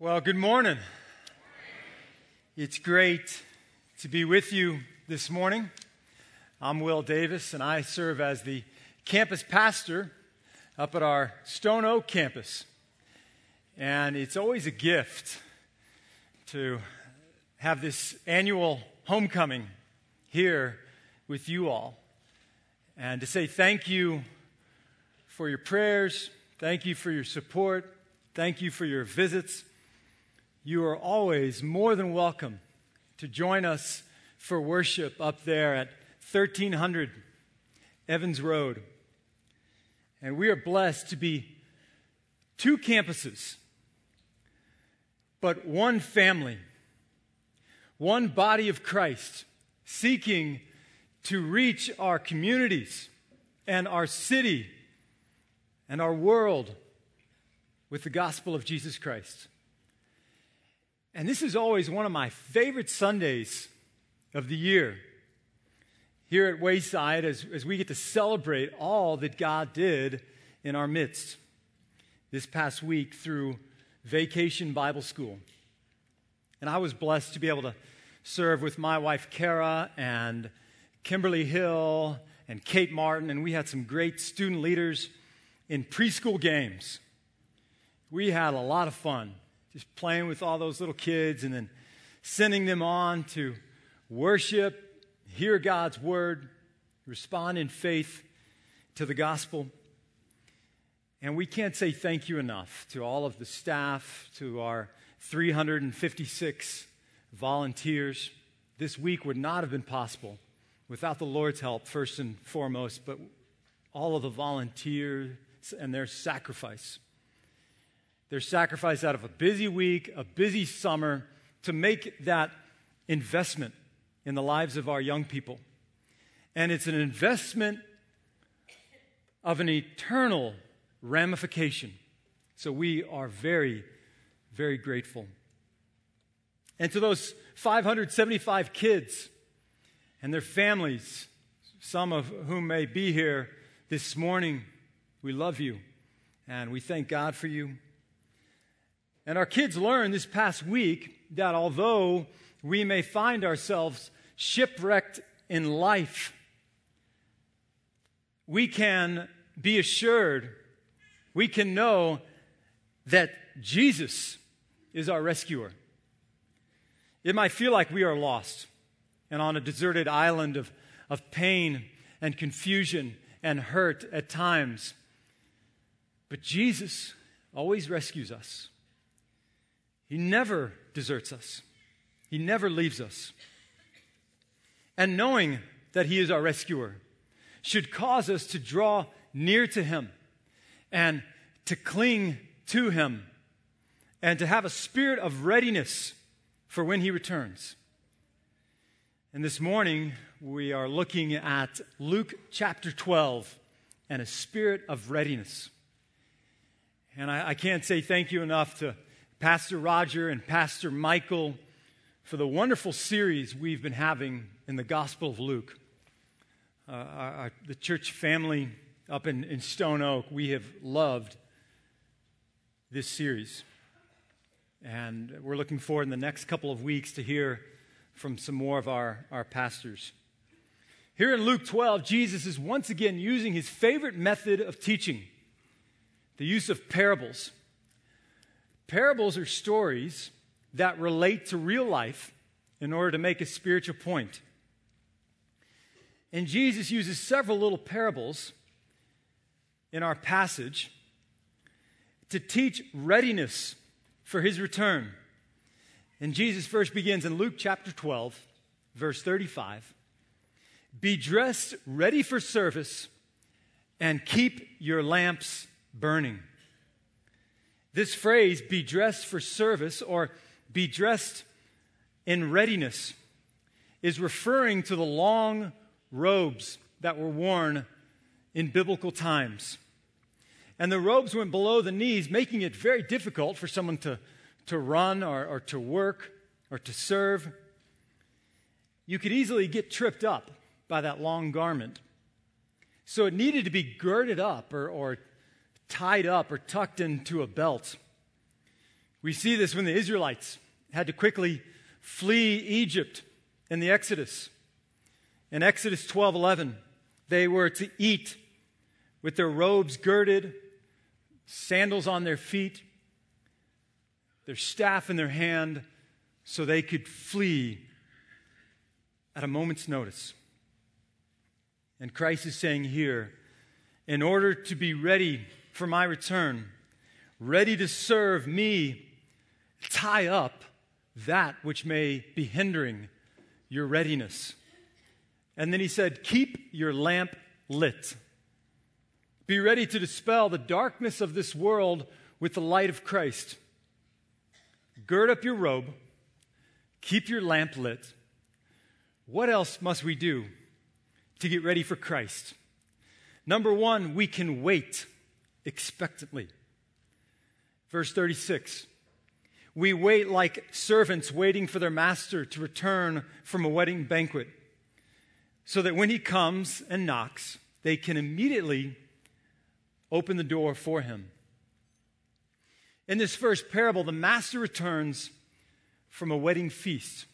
Well, good morning. It's great to be with you this morning. I'm Will Davis, and I serve as the campus pastor up at our Stone Oak campus. And it's always a gift to have this annual homecoming here with you all and to say thank you for your prayers, thank you for your support, thank you for your visits you are always more than welcome to join us for worship up there at 1300 Evans Road. And we are blessed to be two campuses, but one family, one body of Christ, seeking to reach our communities and our city and our world with the gospel of Jesus Christ. And this is always one of my favorite Sundays of the year here at Wayside as, as we get to celebrate all that God did in our midst this past week through Vacation Bible School. And I was blessed to be able to serve with my wife Kara and Kimberly Hill and Kate Martin, and we had some great student leaders in preschool games. We had a lot of fun just playing with all those little kids and then sending them on to worship, hear God's word, respond in faith to the gospel. And we can't say thank you enough to all of the staff, to our 356 volunteers. This week would not have been possible without the Lord's help, first and foremost, but all of the volunteers and their sacrifice their sacrifice out of a busy week, a busy summer, to make that investment in the lives of our young people. And it's an investment of an eternal ramification. So we are very, very grateful. And to those 575 kids and their families, some of whom may be here this morning, we love you and we thank God for you. And our kids learned this past week that although we may find ourselves shipwrecked in life, we can be assured, we can know that Jesus is our rescuer. It might feel like we are lost and on a deserted island of, of pain and confusion and hurt at times. But Jesus always rescues us. He never deserts us, He never leaves us. And knowing that He is our rescuer should cause us to draw near to Him and to cling to Him and to have a spirit of readiness for when He returns. And this morning, we are looking at Luke chapter 12 and a spirit of readiness. And I, I can't say thank you enough to Pastor Roger and Pastor Michael for the wonderful series we've been having in the Gospel of Luke. Uh, our, the church family up in, in Stone Oak, we have loved this series. And we're looking forward in the next couple of weeks to hear from some more of our, our pastors. Here in Luke 12, Jesus is once again using his favorite method of teaching the use of parables. Parables are stories that relate to real life in order to make a spiritual point. And Jesus uses several little parables in our passage to teach readiness for his return. And Jesus first begins in Luke chapter 12, verse 35 Be dressed ready for service and keep your lamps burning. This phrase, be dressed for service or be dressed in readiness, is referring to the long robes that were worn in biblical times. And the robes went below the knees, making it very difficult for someone to, to run or, or to work or to serve. You could easily get tripped up by that long garment. So it needed to be girded up or, or tied up or tucked into a belt. We see this when the Israelites had to quickly flee Egypt in the Exodus. In Exodus 12:11, they were to eat with their robes girded, sandals on their feet, their staff in their hand, so they could flee at a moment's notice. And Christ is saying here, in order to be ready for my return, ready to serve me, tie up that which may be hindering your readiness. And then he said, Keep your lamp lit. Be ready to dispel the darkness of this world with the light of Christ. Gird up your robe, keep your lamp lit. What else must we do to get ready for Christ? Number one, we can wait expectantly. Verse 36 We wait like servants waiting for their master to return from a wedding banquet, so that when he comes and knocks, they can immediately open the door for him. In this first parable, the master returns from a wedding feast.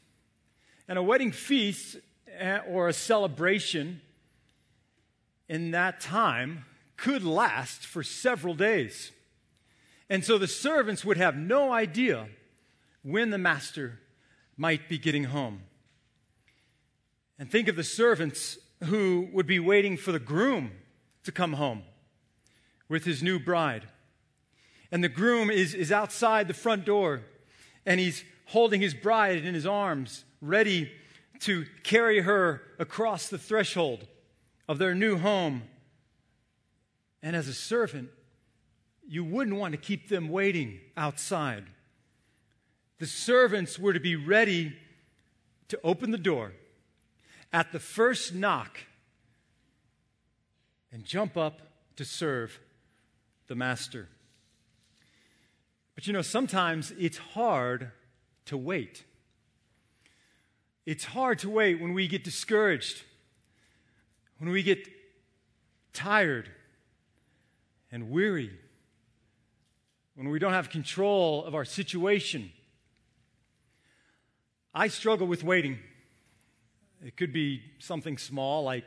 And a wedding feast eh, or a celebration in that time could last for several days. And so the servants would have no idea when the master might be getting home. And think of the servants who would be waiting for the groom to come home with his new bride. And the groom is, is outside the front door and he's holding his bride in his arms, ready to carry her across the threshold of their new home. And as a servant, you wouldn't want to keep them waiting outside. The servants were to be ready to open the door at the first knock and jump up to serve the master. But you know, sometimes it's hard to wait. It's hard to wait when we get discouraged, when we get tired and weary, when we don't have control of our situation. I struggle with waiting. It could be something small like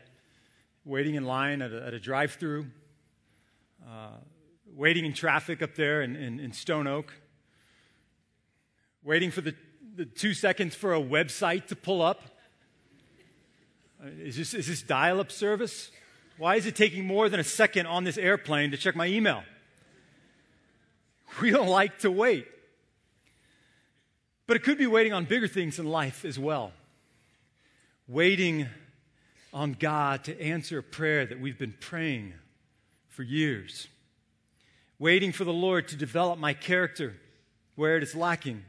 waiting in line at a, a drive through. Uh, waiting in traffic up there in, in, in Stone Oak, waiting for the, the two seconds for a website to pull up. Uh, is this, is this dial up service? Why is it taking more than a second on this airplane to check my email? We don't like to wait. But it could be waiting on bigger things in life as well. Waiting on God to answer a prayer that we've been praying for years waiting for the Lord to develop my character where it is lacking,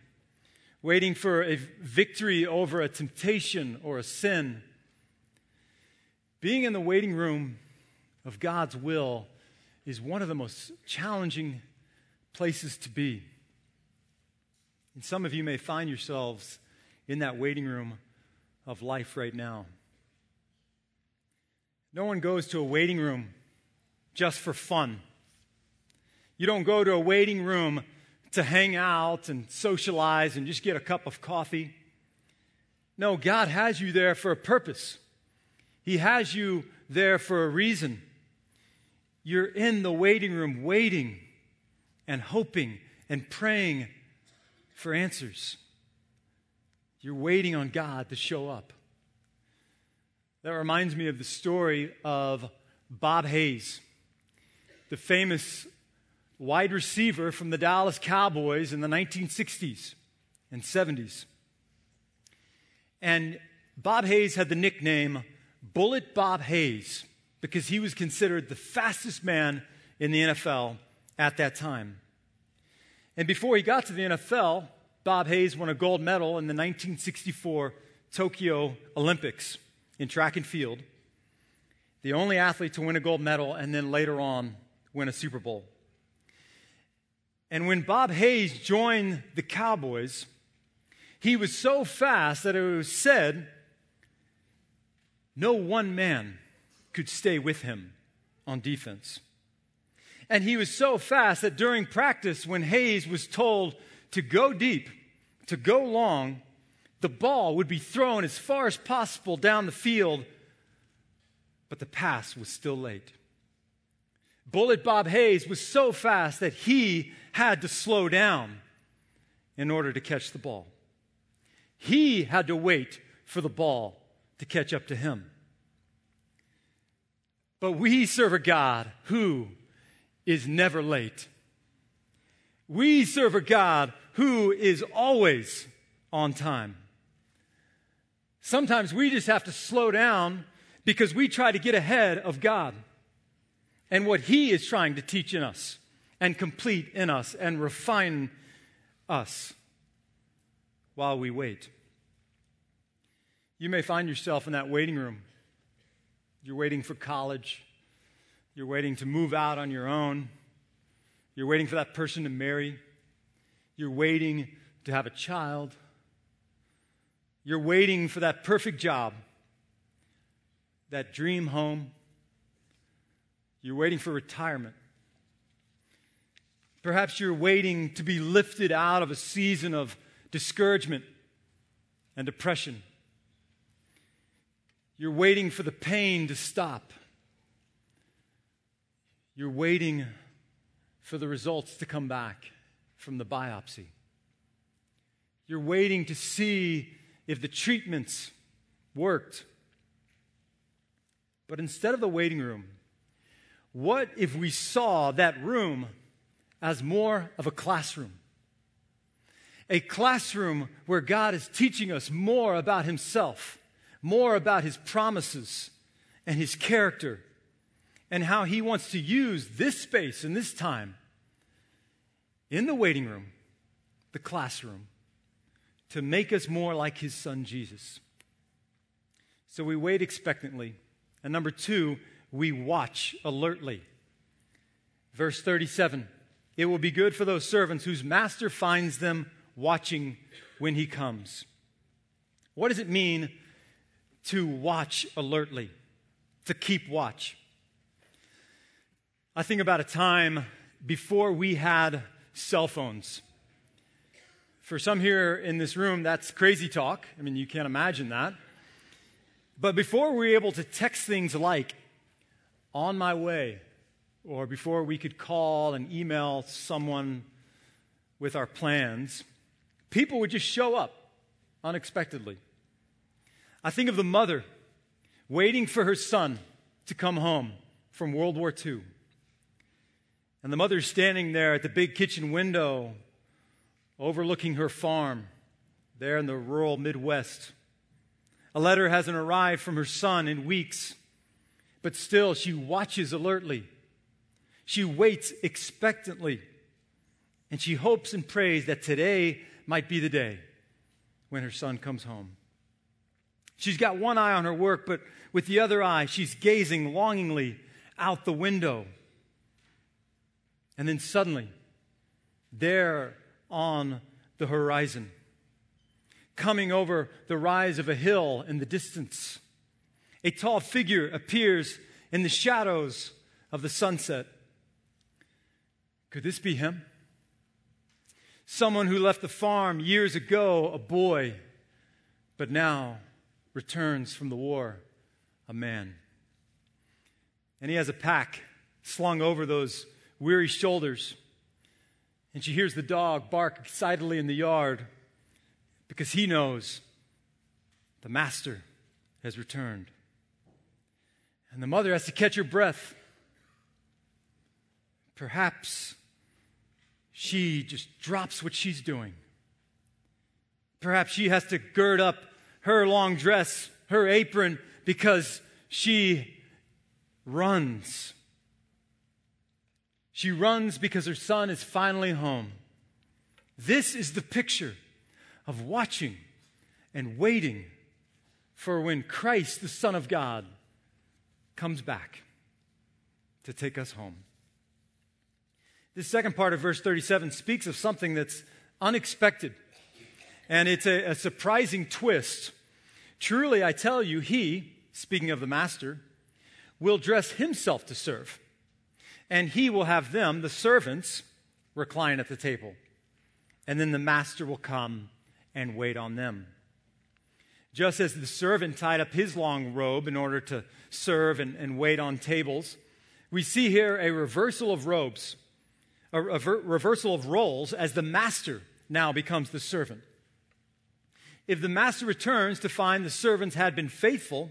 waiting for a victory over a temptation or a sin. Being in the waiting room of God's will is one of the most challenging places to be. And some of you may find yourselves in that waiting room of life right now. No one goes to a waiting room just for fun. You don't go to a waiting room to hang out and socialize and just get a cup of coffee. No, God has you there for a purpose. He has you there for a reason. You're in the waiting room waiting and hoping and praying for answers. You're waiting on God to show up. That reminds me of the story of Bob Hayes, the famous wide receiver from the Dallas Cowboys in the 1960s and 70s. And Bob Hayes had the nickname Bullet Bob Hayes because he was considered the fastest man in the NFL at that time. And before he got to the NFL, Bob Hayes won a gold medal in the 1964 Tokyo Olympics in track and field, the only athlete to win a gold medal and then later on win a Super Bowl. And when Bob Hayes joined the Cowboys, he was so fast that it was said no one man could stay with him on defense. And he was so fast that during practice, when Hayes was told to go deep, to go long, the ball would be thrown as far as possible down the field, but the pass was still late. Bullet Bob Hayes was so fast that he had to slow down in order to catch the ball. He had to wait for the ball to catch up to him. But we serve a God who is never late. We serve a God who is always on time. Sometimes we just have to slow down because we try to get ahead of God and what He is trying to teach in us and complete in us and refine us while we wait. You may find yourself in that waiting room. You're waiting for college. You're waiting to move out on your own. You're waiting for that person to marry. You're waiting to have a child. You're waiting for that perfect job, that dream home. You're waiting for retirement. Perhaps you're waiting to be lifted out of a season of discouragement and depression. You're waiting for the pain to stop. You're waiting for the results to come back from the biopsy. You're waiting to see if the treatments worked. But instead of the waiting room, what if we saw that room as more of a classroom? A classroom where God is teaching us more about Himself, more about His promises and His character, and how He wants to use this space and this time in the waiting room, the classroom, to make us more like His Son Jesus. So we wait expectantly. And number two, we watch alertly. Verse 37 It will be good for those servants whose master finds them watching when he comes. What does it mean to watch alertly, to keep watch? I think about a time before we had cell phones. For some here in this room, that's crazy talk. I mean, you can't imagine that. But before we were able to text things like, on my way, or before we could call and email someone with our plans, people would just show up unexpectedly. I think of the mother waiting for her son to come home from World War II. And the mother's standing there at the big kitchen window overlooking her farm there in the rural Midwest. A letter hasn't arrived from her son in weeks. But still, she watches alertly. She waits expectantly. And she hopes and prays that today might be the day when her son comes home. She's got one eye on her work, but with the other eye, she's gazing longingly out the window. And then suddenly, there on the horizon, coming over the rise of a hill in the distance, a tall figure appears in the shadows of the sunset. Could this be him? Someone who left the farm years ago, a boy, but now returns from the war, a man. And he has a pack slung over those weary shoulders. And she hears the dog bark excitedly in the yard because he knows the master has returned. And the mother has to catch her breath. Perhaps she just drops what she's doing. Perhaps she has to gird up her long dress, her apron, because she runs. She runs because her son is finally home. This is the picture of watching and waiting for when Christ, the Son of God, comes back to take us home. This second part of verse 37 speaks of something that's unexpected, and it's a, a surprising twist. Truly, I tell you, he, speaking of the master, will dress himself to serve, and he will have them, the servants, recline at the table. and then the master will come and wait on them. Just as the servant tied up his long robe in order to serve and, and wait on tables, we see here a reversal of robes, a, a reversal of roles as the master now becomes the servant. If the master returns to find the servants had been faithful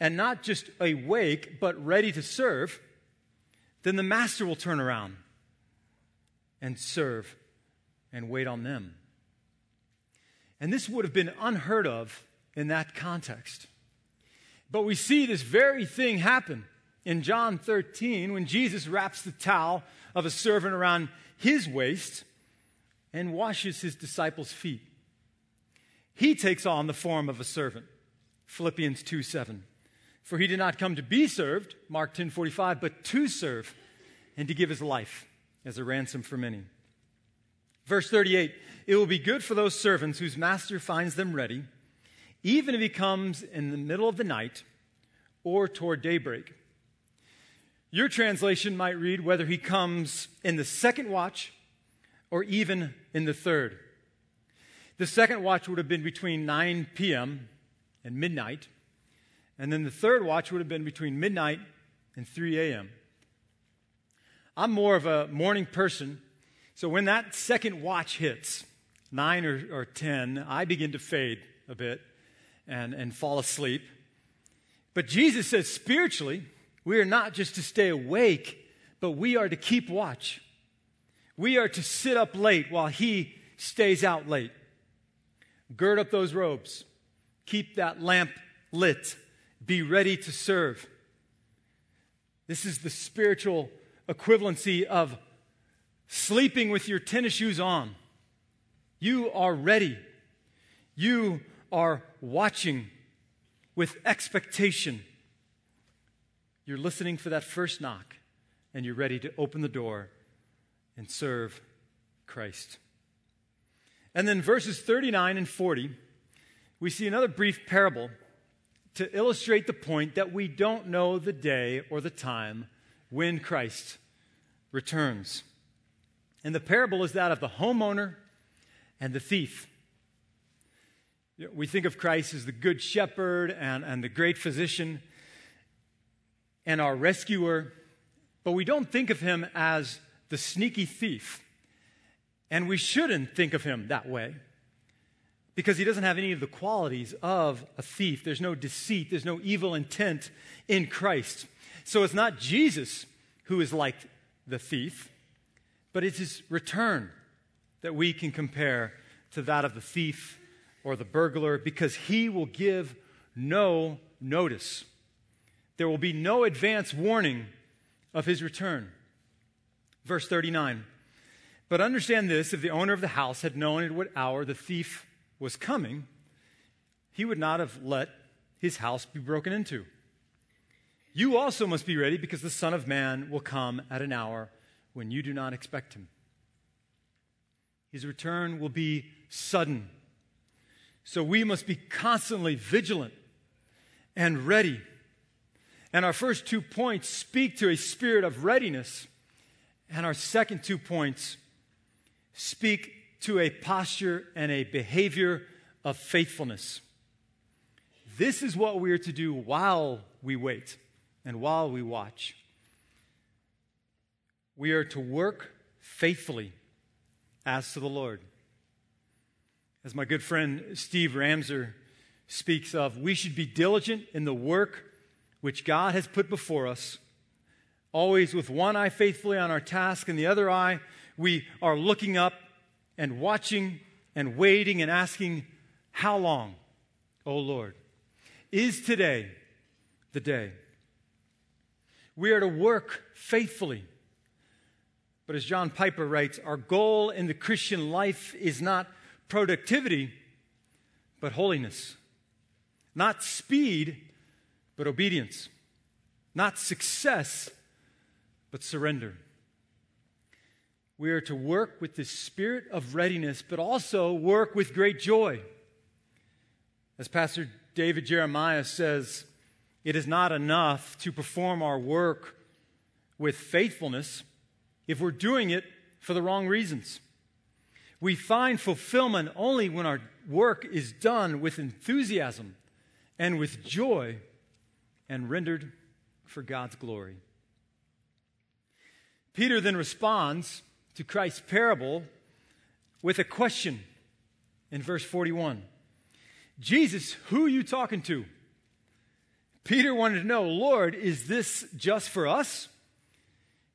and not just awake, but ready to serve, then the master will turn around and serve and wait on them. And this would have been unheard of in that context. But we see this very thing happen in John 13 when Jesus wraps the towel of a servant around his waist and washes his disciples' feet. He takes on the form of a servant. Philippians 2 7. For he did not come to be served, Mark 10 45, but to serve and to give his life as a ransom for many. Verse 38 It will be good for those servants whose master finds them ready, even if he comes in the middle of the night or toward daybreak. Your translation might read whether he comes in the second watch or even in the third. The second watch would have been between 9 p.m. and midnight, and then the third watch would have been between midnight and 3 a.m. I'm more of a morning person, so when that second watch hits, 9 or, or 10, I begin to fade a bit and, and fall asleep. But Jesus says spiritually, we are not just to stay awake, but we are to keep watch. We are to sit up late while He stays out late. Gird up those robes, keep that lamp lit, be ready to serve. This is the spiritual equivalency of sleeping with your tennis shoes on. You are ready. You are watching with expectation. You're listening for that first knock, and you're ready to open the door and serve Christ. And then verses 39 and 40, we see another brief parable to illustrate the point that we don't know the day or the time when Christ returns. And the parable is that of the homeowner and the thief. We think of Christ as the good shepherd and, and the great physician and our rescuer, but we don't think of him as the sneaky thief. And we shouldn't think of him that way because he doesn't have any of the qualities of a thief. There's no deceit, there's no evil intent in Christ. So it's not Jesus who is like the thief, but it's his return that we can compare to that of the thief or the burglar because he will give no notice. There will be no advance warning of his return. Verse 39. But understand this if the owner of the house had known at what hour the thief was coming, he would not have let his house be broken into. You also must be ready because the Son of Man will come at an hour when you do not expect him. His return will be sudden. So we must be constantly vigilant and ready. And our first two points speak to a spirit of readiness. And our second two points speak to a posture and a behavior of faithfulness. This is what we are to do while we wait and while we watch. We are to work faithfully as to the Lord. As my good friend Steve Ramser speaks of, we should be diligent in the work which God has put before us, always with one eye faithfully on our task and the other eye we are looking up and watching and waiting and asking, How long, O Lord? Is today the day? We are to work faithfully. But as John Piper writes, our goal in the Christian life is not productivity, but holiness. Not speed, but obedience. Not success, but surrender. We are to work with the spirit of readiness, but also work with great joy. As Pastor David Jeremiah says, it is not enough to perform our work with faithfulness if we're doing it for the wrong reasons. We find fulfillment only when our work is done with enthusiasm and with joy and rendered for God's glory. Peter then responds to Christ's parable with a question in verse 41. Jesus, who are you talking to? Peter wanted to know, Lord, is this just for us,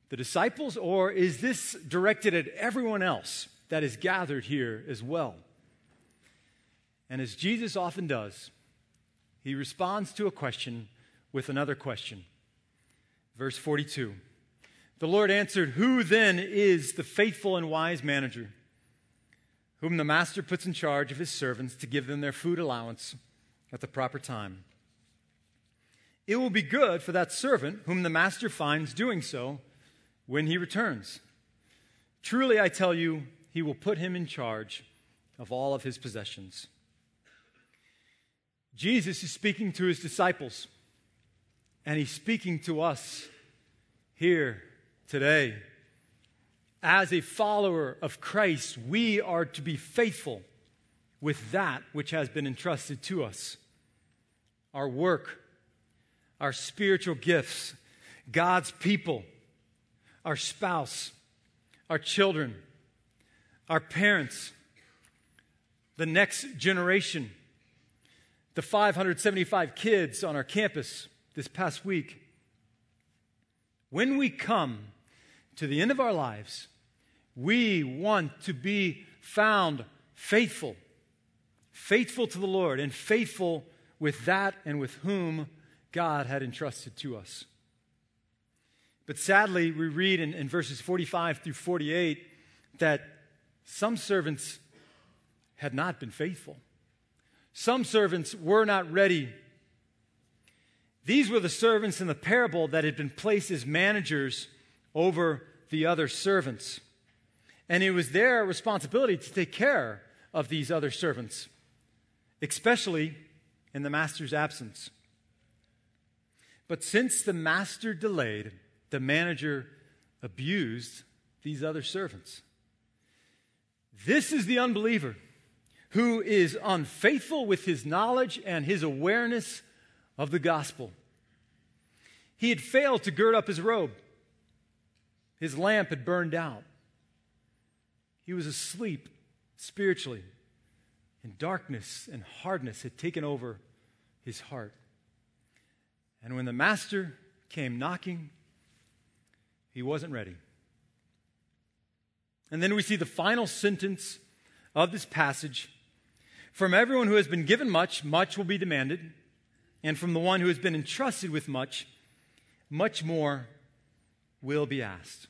the disciples, or is this directed at everyone else that is gathered here as well? And as Jesus often does, he responds to a question with another question. Verse 42 The Lord answered, Who then is the faithful and wise manager, whom the master puts in charge of his servants to give them their food allowance at the proper time? It will be good for that servant whom the master finds doing so when he returns. Truly, I tell you, he will put him in charge of all of his possessions. Jesus is speaking to his disciples, and he's speaking to us here today. As a follower of Christ, we are to be faithful with that which has been entrusted to us our work, our spiritual gifts, God's people, our spouse, our children, our parents, the next generation, the 575 kids on our campus this past week. When we come to the end of our lives, we want to be found faithful, faithful to the Lord, and faithful with that and with whom God had entrusted to us. But sadly, we read in, in verses 45 through 48 that some servants had not been faithful. Some servants were not ready. These were the servants in the parable that had been placed as managers over the other servants. And it was their responsibility to take care of these other servants, especially in the master's absence. But since the master delayed, the manager abused these other servants. This is the unbeliever who is unfaithful with his knowledge and his awareness of the gospel. He had failed to gird up his robe, his lamp had burned out. He was asleep spiritually, and darkness and hardness had taken over his heart. And when the master came knocking, he wasn't ready. And then we see the final sentence of this passage From everyone who has been given much, much will be demanded. And from the one who has been entrusted with much, much more will be asked.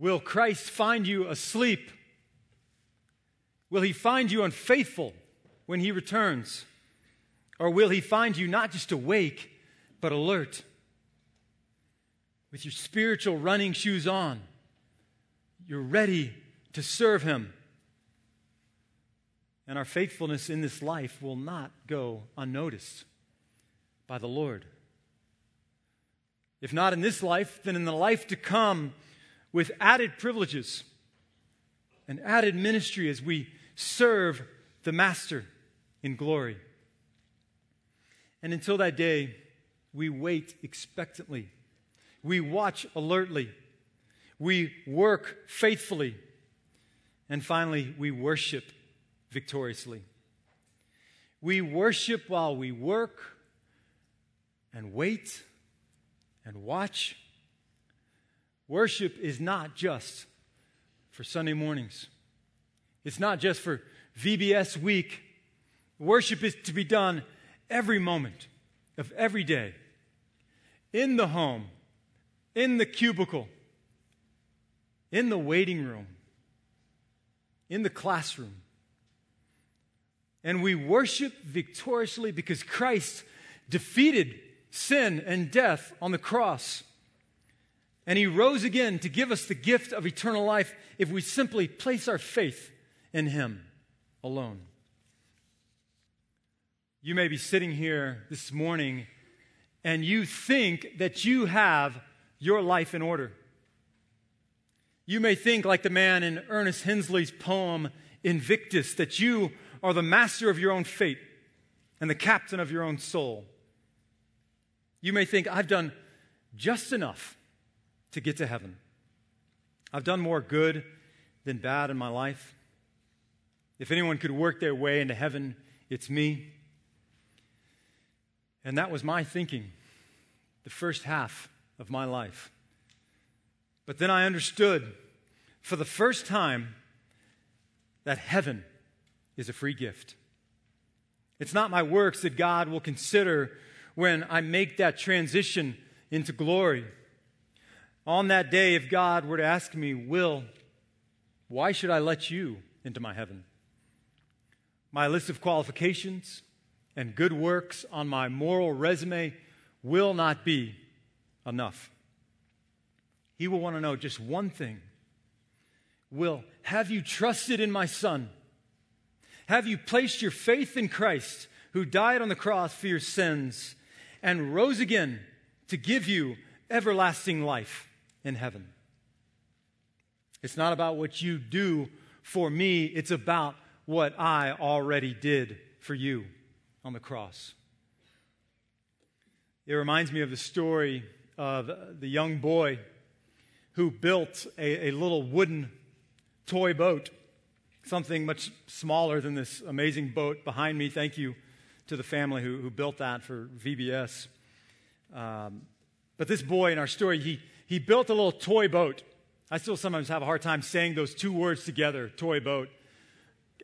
Will Christ find you asleep? Will he find you unfaithful when he returns? Or will he find you not just awake, but alert? With your spiritual running shoes on, you're ready to serve him. And our faithfulness in this life will not go unnoticed by the Lord. If not in this life, then in the life to come, with added privileges and added ministry as we serve the Master in glory. And until that day, we wait expectantly. We watch alertly. We work faithfully. And finally, we worship victoriously. We worship while we work and wait and watch. Worship is not just for Sunday mornings, it's not just for VBS week. Worship is to be done every moment of every day, in the home, in the cubicle, in the waiting room, in the classroom. And we worship victoriously because Christ defeated sin and death on the cross. And he rose again to give us the gift of eternal life if we simply place our faith in him alone. You may be sitting here this morning and you think that you have your life in order. You may think, like the man in Ernest Henley's poem Invictus, that you are the master of your own fate and the captain of your own soul. You may think, I've done just enough to get to heaven. I've done more good than bad in my life. If anyone could work their way into heaven, it's me. And that was my thinking the first half of my life. But then I understood for the first time that heaven is a free gift. It's not my works that God will consider when I make that transition into glory. On that day, if God were to ask me, Will, why should I let you into my heaven? My list of qualifications and good works on my moral resume will not be enough. He will want to know just one thing Will, have you trusted in my Son? Have you placed your faith in Christ, who died on the cross for your sins and rose again to give you everlasting life in heaven? It's not about what you do for me, it's about what I already did for you on the cross. It reminds me of the story of the young boy who built a, a little wooden toy boat, something much smaller than this amazing boat behind me. Thank you to the family who, who built that for VBS. Um, but this boy in our story, he, he built a little toy boat. I still sometimes have a hard time saying those two words together, toy boat.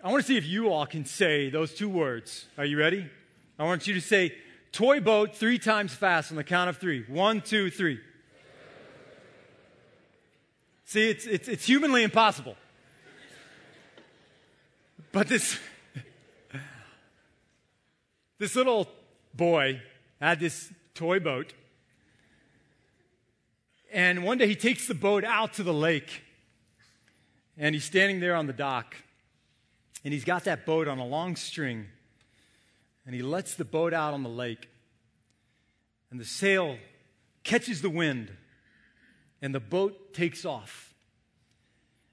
I want to see if you all can say those two words. Are you ready? I want you to say toy boat three times fast on the count of three. One, two, three. See, it's, it's, it's humanly impossible. But this, this little boy had this toy boat. And one day he takes the boat out to the lake. And he's standing there on the dock. And he's got that boat on a long string. And he lets the boat out on the lake. And the sail catches the wind. And the boat takes off.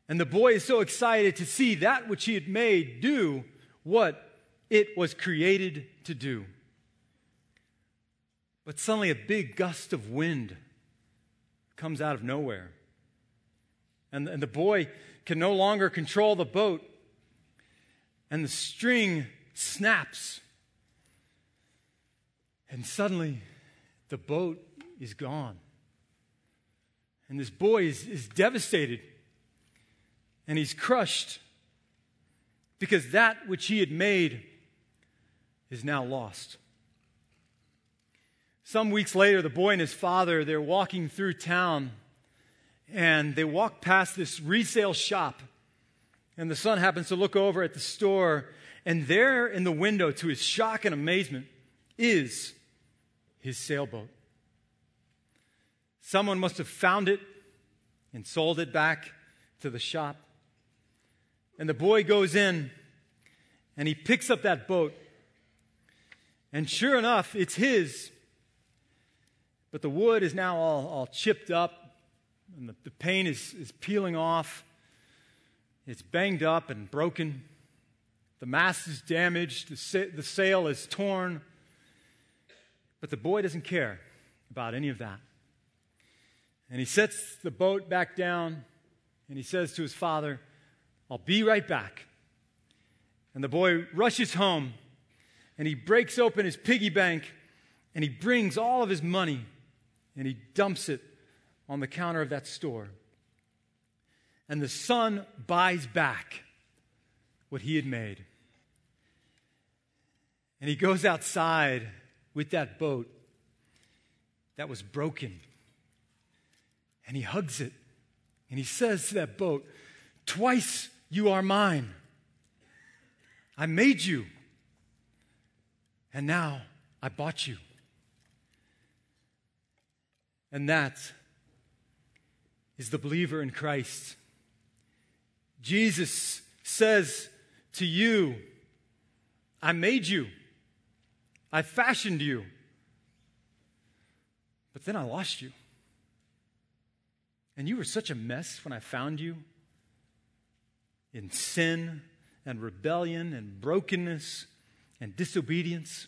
And the boy is so excited to see that which he had made do what it was created to do. But suddenly, a big gust of wind comes out of nowhere. And, and the boy can no longer control the boat and the string snaps. And suddenly, the boat is gone. And this boy is, is devastated and he's crushed because that which he had made is now lost. Some weeks later, the boy and his father, they're walking through town and they walk past this resale shop and the son happens to look over at the store, and there in the window, to his shock and amazement, is his sailboat. Someone must have found it and sold it back to the shop. And the boy goes in and he picks up that boat. And sure enough, it's his. But the wood is now all, all chipped up, and the, the paint is, is peeling off. It's banged up and broken. The mast is damaged. The, sa- the sail is torn. But the boy doesn't care about any of that. And he sets the boat back down and he says to his father, I'll be right back. And the boy rushes home and he breaks open his piggy bank and he brings all of his money and he dumps it on the counter of that store and the son buys back what he had made. And he goes outside with that boat that was broken. And he hugs it. And he says to that boat, Twice you are mine. I made you. And now I bought you. And that is the believer in Christ. Jesus says to you, I made you, I fashioned you, but then I lost you. And you were such a mess when I found you in sin and rebellion and brokenness and disobedience.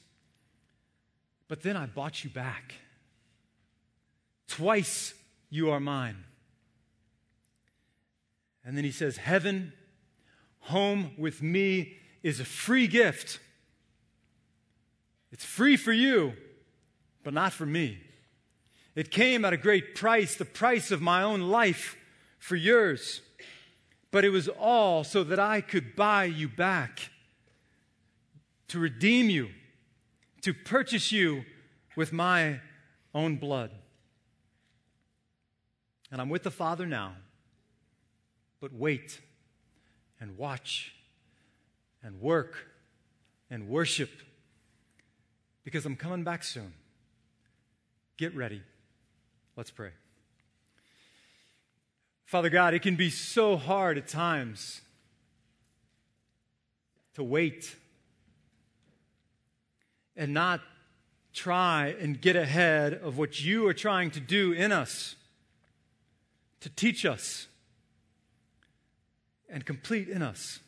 But then I bought you back. Twice you are mine. And then he says, Heaven, home with me, is a free gift. It's free for you, but not for me. It came at a great price, the price of my own life for yours. But it was all so that I could buy you back, to redeem you, to purchase you with my own blood. And I'm with the Father now. But wait and watch and work and worship because I'm coming back soon. Get ready. Let's pray. Father God, it can be so hard at times to wait and not try and get ahead of what you are trying to do in us, to teach us and complete in us.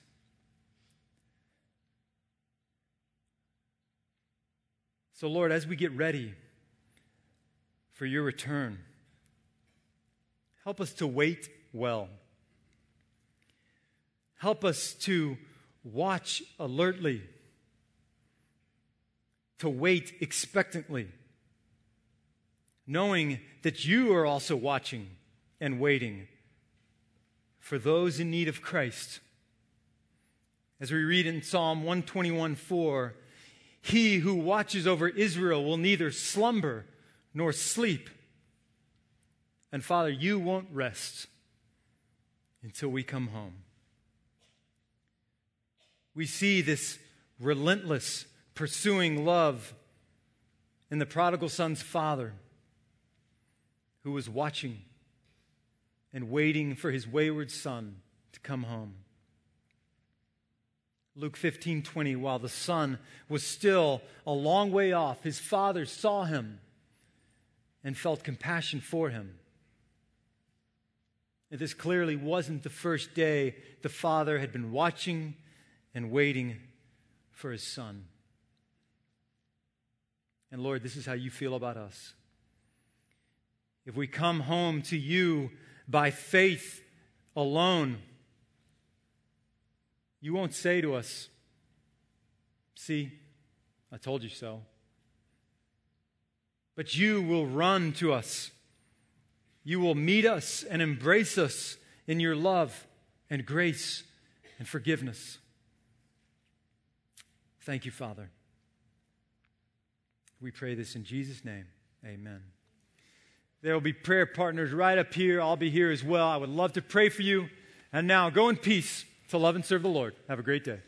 So, Lord, as we get ready for your return, help us to wait well. Help us to watch alertly, to wait expectantly, knowing that you are also watching and waiting for those in need of Christ. As we read in Psalm 121 4, He who watches over Israel will neither slumber nor sleep. And Father, you won't rest until we come home. We see this relentless, pursuing love in the prodigal son's father who was watching and waiting for his wayward son to come home. Luke 15 20, while the son was still a long way off, his father saw him and felt compassion for him. And this clearly wasn't the first day the father had been watching and waiting for his son. And Lord, this is how you feel about us. If we come home to you by faith alone, you won't say to us, See, I told you so. But you will run to us. You will meet us and embrace us in your love and grace and forgiveness. Thank you, Father. We pray this in Jesus' name. Amen. There will be prayer partners right up here. I'll be here as well. I would love to pray for you. And now go in peace to love and serve the Lord. Have a great day.